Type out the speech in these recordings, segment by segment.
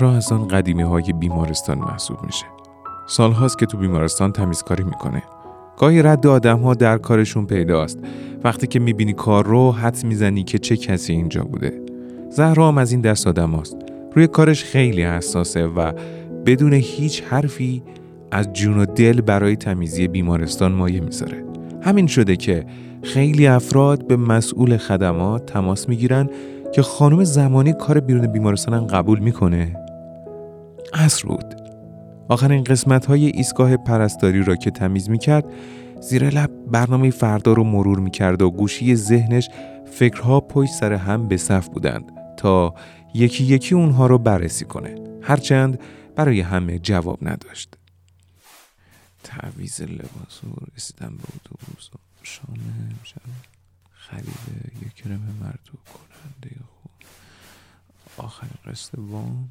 زهرا از آن قدیمی های بیمارستان محسوب میشه. سالهاست که تو بیمارستان تمیزکاری می‌کنه. گاهی رد آدم ها در کارشون پیداست. وقتی که می‌بینی کار رو حد می‌زنی که چه کسی اینجا بوده. زهرا هم از این دست آدم هاست. روی کارش خیلی حساسه و بدون هیچ حرفی از جون و دل برای تمیزی بیمارستان مایه می‌ذاره. همین شده که خیلی افراد به مسئول خدمات تماس می‌گیرن که خانم زمانی کار بیرون بیمارستان قبول می‌کنه عصر بود. آخرین قسمت های ایستگاه پرستاری را که تمیز می‌کرد زیر لب برنامه فردا رو مرور می‌کرد و گوشی ذهنش فکرها پشت سر هم به صف بودند تا یکی یکی اونها رو بررسی کنه. هرچند برای همه جواب نداشت. تعویز لباس و رسیدن به اتوبوس. و شام شب خرید یک کرم مرتوب کننده خوب. آخرین قسط وام.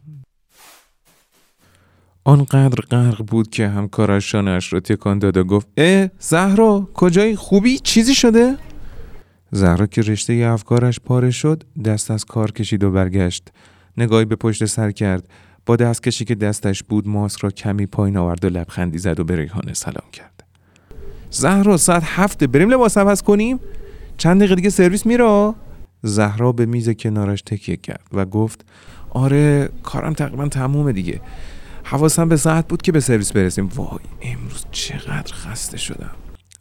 آنقدر غرق بود که همکارش شانش رو تکان داد و گفت اه زهرا کجایی؟ خوبی؟ چیزی شده؟ زهرا که رشته افکارش پاره شد دست از کار کشید و برگشت. نگاهی به پشت سر کرد. با دستکشی که دستش بود ماسک را کمی پایین آورد و لبخندی زد و به ریحانه سلام کرد. زهرا ساعت هفته بریم لباس عوض کنیم؟ چند دقیقه دیگه سرویس میره؟ زهرا به میز کنارش تکیه کرد و گفت آره کارم تقریبا تمومه دیگه. حواسم به ساعت بود که به سرویس برسیم. وای امروز چقدر خسته شدم.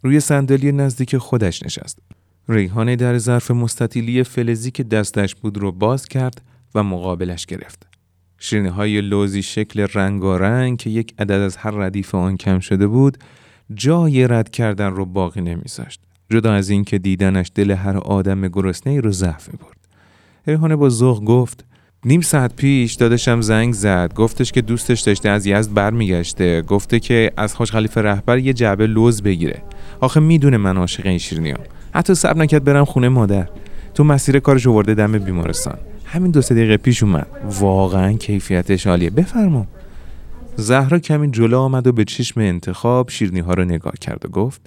روی صندلی نزدیک خودش نشست. ریحانه در ظرف مستطیلی فلزی که دستش بود رو باز کرد و مقابلش گرفت. شیرینی های لوزی شکل رنگارنگ که یک عدد از هر ردیف آن کم شده بود جای رد کردن رو باقی نمیذاشت. جدا از اینکه دیدنش دل هر آدم گرسنه رو ضعف برد ریحانه با ذوق گفت نیم ساعت پیش دادشم زنگ زد. گفتش که دوستش داشته از یزد برمیگشته. گفته که از خوش خلیفه رهبر یه جعبه لوز بگیره. آخه می‌دونه من عاشق این شیرینیام. حتی صبر نکرد برم خونه مادر. تو مسیر کارش آورده دم بیمارستان. همین دو سه دقیقه پیش اومد. واقعا کیفیتش عالیه. بفرما. زهرا کمی جلو آمد و به چشم انتخاب شیرنی ها رو نگاه کرد و گفت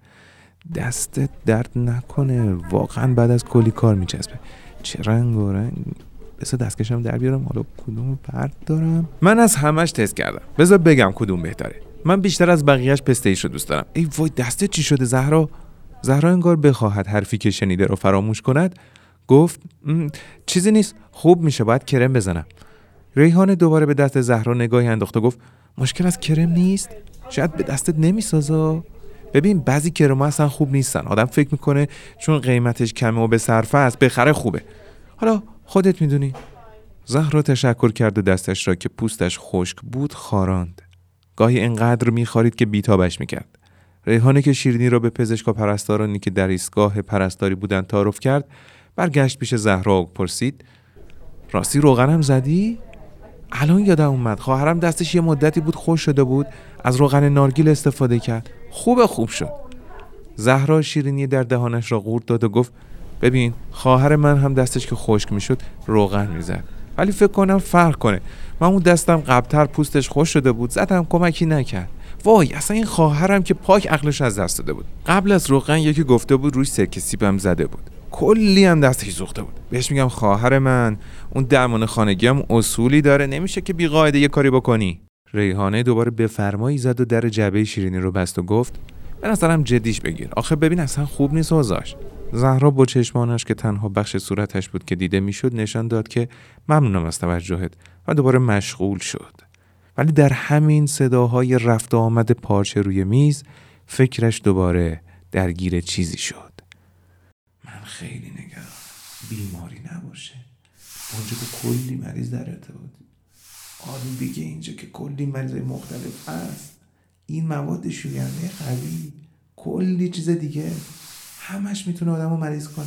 دستت درد نکنه. واقعا بعد از کلی کار میچسبه. چه رنگ و رنگ. بذار دستکشم در بیارم. حالا کدوم پرد دارم؟ من از همش تست کردم. بذار بگم کدوم بهتره. من بیشتر از بقیهش پستیش رو دوست دارم. ای وای دستت چی شده زهرا؟ زهرا انگار بخواهد حرفی که شنیده رو فراموش کند گفت چیزی نیست. خوب میشه باید کرم بزنم. ریحان دوباره به دست زهرا نگاهی انداخت و گفت مشکل از کرم نیست؟ شاید به دستت نمی‌سازه ببین بعضی کرم اصلا خوب نیستن. آدم فکر می‌کنه چون قیمتش کمه و به صرفه است بخره خوبه. حالا خودت می‌دونی. زهرا تشکر کرد و دستش را که پوستش خشک بود خاراند. گاهی انقدر میخارید که بیتابش می‌کرد. ریحانه که شیرینی را به پزشکا پرستارانی که در ایستگاه پرستاری بودند تعارف کرد برگشت پیش زهرا و پرسید راستی روغنم زدی؟ الان یادم اومد. خواهرم دستش یه مدتی بود خوش شده بود از روغن نارگیل استفاده کرد. خوب خوب شد. زهرا شیرینی در دهانش را قورت داد و گفت ببین خواهر من هم دستش که خشک می‌شد روغن می‌زد. ولی فکر کنم فرق کنه. من اون دستم قبلتر پوستش خوش شده بود زدم کمکی نکرد. وای اصلا این خواهرم که پاک عقلش از دست داده بود. قبل از روغن یکی گفته بود روی سرکه سیبم زده بود. کلی هم دستش سوخته بود. بهش میگم خواهر من. اون درمان خانگی هم اصولی داره. نمیشه که بی قاعده یه کاری بکنی. ریحانه دوباره بفرمایی زد و در جعبه شیرینی رو بست و گفت به نظرم جدیش بگیر. آخه ببین اصلا خوب نیست اوضاش زهرا با چشمانش که تنها بخش صورتش بود که دیده می‌شد نشان داد که ممنونم از توجهت و دوباره مشغول شد. ولی در همین صداهای رفت آمد پارچه روی میز فکرش دوباره درگیر چیزی شد. من خیلی نگرانم بیماری نباشه. اونجا که کلی مریض در ارتباطی آره دیگه اینجا که کلی مریض مختلف هست. این مواد شوینده قوی. کلی چیز دیگه. همش می‌تونه آدم رو مریض کنه.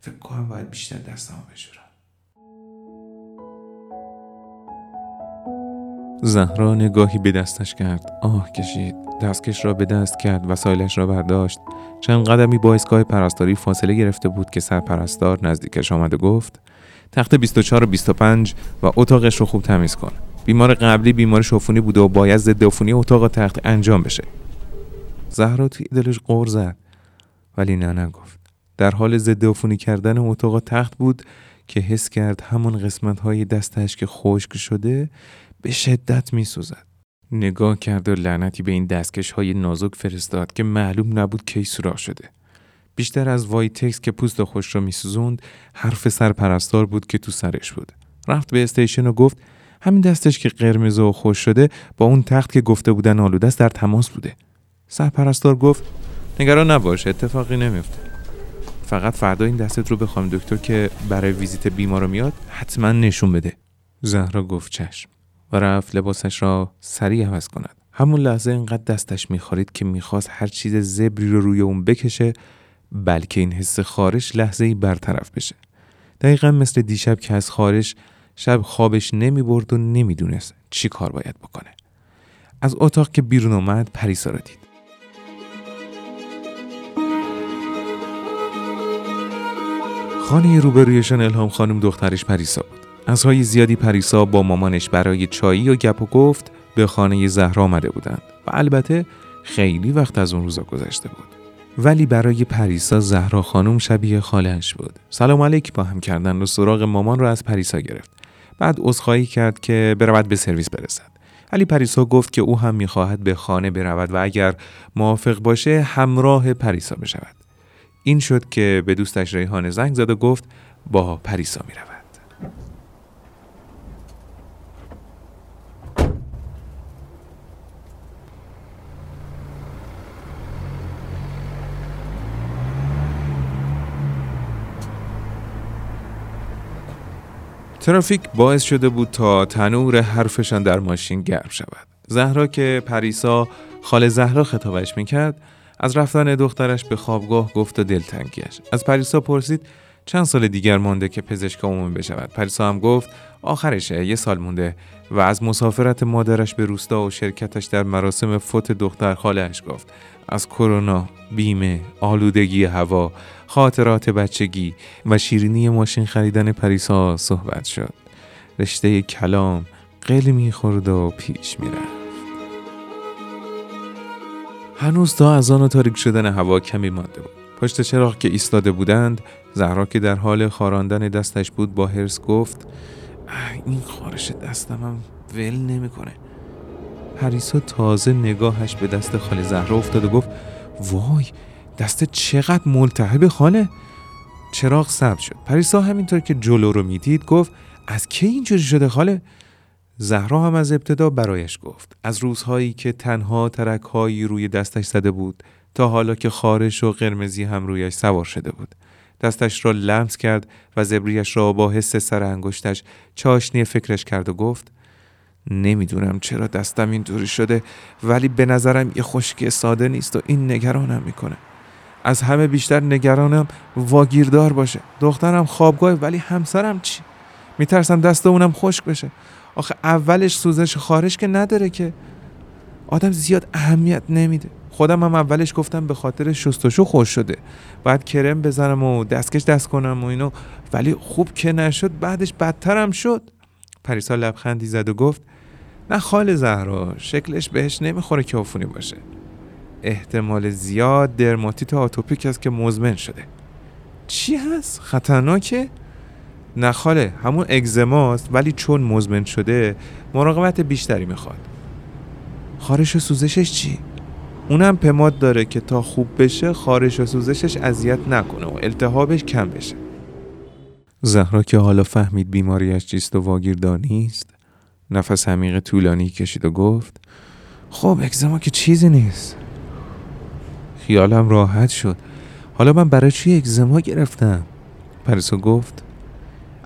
فکر کنم باید بیشتر دستمو بشورم زهرا نگاهی به دستش کرد. آه کشید. دستکش را به دست کرد وسایلش را برداشت. چند قدمی با ایستگاه پرستاری فاصله گرفته بود که سرپرستار نزدیکش آمد و گفت تخت 24 و 25 و اتاقش رو خوب تمیز کن. بیمار قبلی بیمار شفونی بوده و باید ضد عفونی اتاق تخت انجام بشه. زهرا توی دلش قور زد. ولی نه نگفت در حال ضد عفونی کردن اتاق تخت بود که حس کرد همون قسمت های دستش که خشک شده به شدت می سوزد. نگاه کرد و لعنتی به این دستکش های نازک فرستاد که معلوم نبود کی سوراخ شده. بیشتر از وایتکس که پوستش را میسوزوند حرف سرپرستار بود که تو سرش بود. رفت به استیشن و گفت همین دستش که قرمز و خشک شده با اون تخت که گفته بودن آلوده است در تماس بوده. سرپرستار گفت نگران نباش اتفاقی نمیفته. فقط فردا این دستت رو به خانم دکتر که برای ویزیت بیمار میاد حتما نشون بده. زهرا گفت چشم. و رفت لباسش را سریع عوض کند همون لحظه اینقدر دستش می‌خورید که می‌خواست هر چیز زبری رو روی اون بکشه بلکه این حس خارش لحظه ای برطرف بشه دقیقا مثل دیشب که از خارش شب خوابش نمی‌برد و نمی‌دونست چی کار باید بکنه از اتاق که بیرون اومد پریسا را دید خانه روبرویشان الهام خانم دخترش پریسا بود. از های زیادی پریسا با مامانش برای چایی و گپ و گفت به خانه زهرا آمده بودند و البته خیلی وقت از اون روزا گذشته بود. ولی برای پریسا زهرا خانم شبیه خالهش بود. سلام علیک با هم کردن و سراغ مامان رو از پریسا گرفت. بعد عذرخواهی کرد که برود به سرویس برسد. ولی پریسا گفت که او هم می‌خواهد به خانه برود و اگر موافق باشه همراه پریسا بشود. این شد که به دوستش ریحان زنگ زد و گفت با پریسا می‌رود ترافیک باعث شده بود تا تنور حرفشان در ماشین گرم شود. زهرا که پریسا خال زهرا خطابش می‌کرد از رفتن دخترش به خوابگاه گفت و دلتنگیش. از پریسا پرسید چند سال دیگر مانده که پزشک عمومی بشود. پریسا هم گفت آخرشه یه سال مونده و از مسافرت مادرش به روستا و شرکتش در مراسم فوت دختر خالش گفت. از کرونا، بیمه، آلودگی هوا، خاطرات بچگی و شیرینی ماشین خریدن پریسا صحبت شد. رشته کلام قل می‌خورد و پیش می‌رفت. هنوز تا از آن تاریک شدن هوا کمی مانده بود. پشت چراغ که ایستاده بودند زهرا که در حال خاراندن دستش بود با هرس گفت این خارش دستم هم ول نمی‌کنه. پریسا تازه نگاهش به دست خاله زهرا افتاد و گفت وای دست چقدر ملتهب خاله چراغ سبز شد پریسا همینطور که جلو رو می‌دید گفت از کی اینجوری شده خاله زهرا هم از ابتدا برایش گفت. از روزهایی که تنها ترکهایی روی دستش زده بود تا حالا که خارش و قرمزی هم رویش سوار شده بود. دستش را لمس کرد و زبریش را با حس سر انگشتش چاشنی فکرش کرد و گفت نمی‌دونم چرا دستم اینطوری شده ولی به نظرم یه خشکی ساده نیست و این نگرانم می‌کنه. از همه بیشتر نگرانم واگیردار باشه. دخترم خوابگاه ولی همسرم چی؟ میترسم دست اونم خشک بشه. آخه اولش سوزش خارش که نداره که. آدم زیاد اهمیت نمیده. خودم هم اولش گفتم به خاطر شستشو خوش شده. بعد کرم بزنم و دستکش دست کنم و اینو. ولی خوب که نشد بعدش بدترم شد. پریسا لبخندی زد و گفت نه خال زهرا شکلش بهش نمی‌خوره که عفونی باشه. احتمال زیاد درماتیت آتوپیک است که مزمن شده. چی هست؟ خطرناکه؟ نه خاله همون اگزماست ولی چون مزمن شده مراقبت بیشتری می‌خواد. خارش و سوزشش چی؟ اونم پماد داره که تا خوب بشه خارش و سوزشش اذیت نکنه و التهابش کم بشه. زهرا که حالا فهمید بیماریش چیست و واگیردار نیست نفس عمیق طولانی کشید و گفت خب اکزما که چیزی نیست. خیالم راحت شد. حالا من برای چی اکزما گرفتم؟ پریسا گفت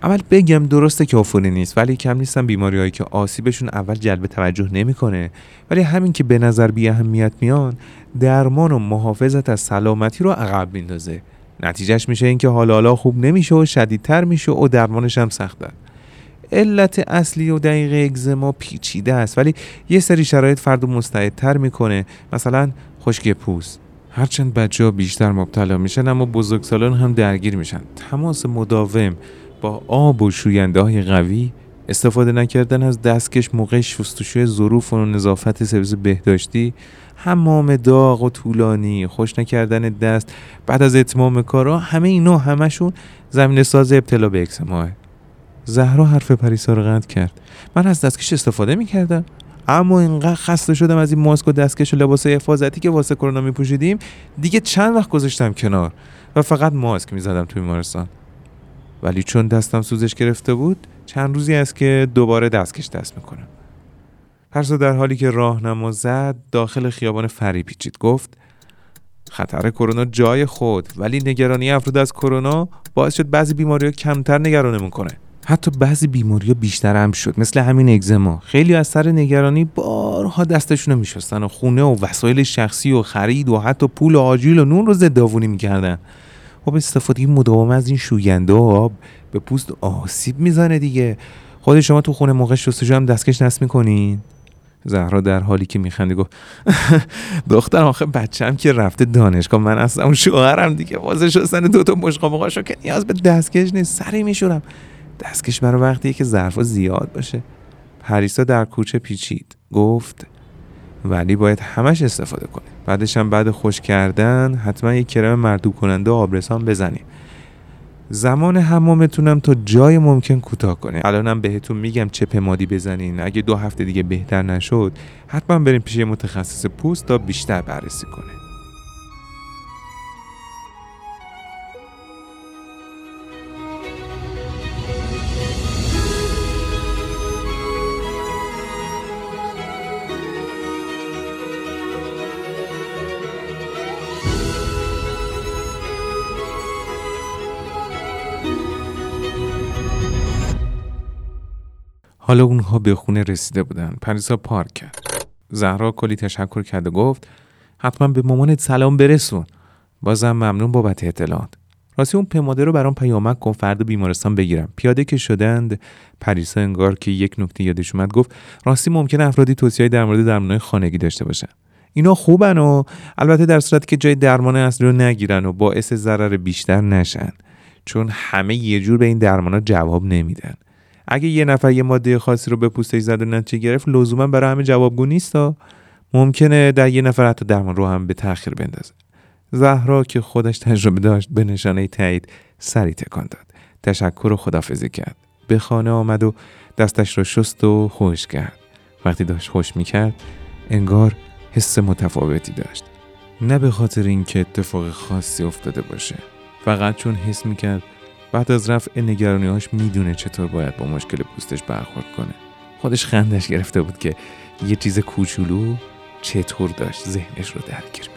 اول بگم درسته که عفونی نیست ولی کم نیستم بیماری هایی که آسیبشون اول جلب توجه نمی‌کنه. ولی همین که به نظر بی اهمیت میان درمان و محافظت از سلامتی رو عقب میندازه. نتیجهش میشه اینکه حالا حالا خوب نمیشه و شدیدتر میشه و درمانش هم سخته. علت اصلی و دقیق اگزما پیچیده است ولی یه سری شرایط فرد مستعدتر می‌کنه. مثلا خشکی پوست. هرچند بچه ها بیشتر مبتلا میشن اما بزرگسالان هم درگیر میشن. تماس مداوم. با آب و شوینده های قوی استفاده نکردن از دستکش موقع شستشوی ظروف و نظافت سرویس بهداشتی حمام داغ و طولانی خوش نکردن دست بعد از اتمام کارا همه اینا همشون زمین ساز ابتلا به اکسماه زهرا حرف پریسا رو قطع کرد. من از دستکش استفاده می‌کردم. اما اینقدر خسته شدم از این ماسک و دستکش و لباس حفاظتی که واسه کرونا میپوشیدیم. دیگه چند وقت گذاشتم کنار و فقط ماسک می‌زدم توی بیمارستان. ولی چون دستم سوزش گرفته بود چند روزی است که دوباره دستکش دست می‌کنم. پرسا در حالی که راهنما زد داخل خیابان فری پیچید. گفت خطر کرونا جای خود ولی نگرانی افراد از کرونا باعث شد بعضی بیماری ها کمتر نگرانمون کنه. حتی بعضی بیماری ها بیشتر هم شد مثل همین اگزما. خیلی از سر نگرانی بارها دستشون رو میشستن و خونه و وسایل شخصی و خرید و حتی پول و آجیل و نون رو ضد می‌کردن. خب استفاده مداوم از این شوینده آب به پوست آسیب می‌زنه دیگه. خود شما تو خونه موقع شستشو هم دستکش نصب می‌کنین. زهرا در حالی که میخنده گفت دختر آخه بچم که رفته دانشگاه من اصلا اون شوهرم دیگه. واسه شستن دوتا مشقا که نیاز به دستکش نیست. سری میشورم. دستکش برای وقتیه که ظرفا زیاد باشه. پریسا در کوچه پیچید. گفت ولی باید همش استفاده کنیم. بعدش هم بعد خوش کردن حتما یک کرم مردوب کننده آبرسان بزنیم. زمان حمامتونم تا جای ممکن کوتاه کنه الانم بهتون میگم چه پمادی بزنین. اگه دو هفته دیگه بهتر نشد حتما بریم پیش متخصص پوست تا بیشتر بررسی کنه حالا اونها به خونه رسیده بودن. پریسا پارک کرد. زهرا کلی تشکر کرد و گفت حتما به مامانت سلام برسون. بازم ممنون بابت اطلاعات. راستی اون پماده رو برام پیامک کن فرد بیمارستان بگیرم. پیاده که شدند پریسا انگار که یک نکته یادش اومد گفت راستی ممکنه افرادی توصیه در مورد درمانهای خانگی داشته باشن. اینا خوبن و البته در صورتی که جای درمان اصلی رو نگیرن و باعث ضرر بیشتر نشن. چون همه یه جور به این درمان جواب نمیدن. اگه یه نفر یه ماده خاصی رو به پوستش زد و نتیجه گرفت لزوما برای همه جوابگو نیست ممکنه در یه نفر حتی درمان رو هم به تاخیر بندازه. زهرا که خودش تجربه داشت به نشانه تایید سری تکان داد. تشکر و خدافزی کرد. به خانه آمد و دستش را شست و خوش کرد. وقتی داشت خوش می‌کرد انگار حس متفاوتی داشت. نه به خاطر اینکه اتفاق خاصی افتاده باشه فقط چون حس می‌کرد بعد از رفع نگرانیهاش می‌دونه چطور باید با مشکل پوستش برخورد کنه. خودش خندش گرفته بود که یه چیز کوچولو چطور داشت ذهنش رو درگیر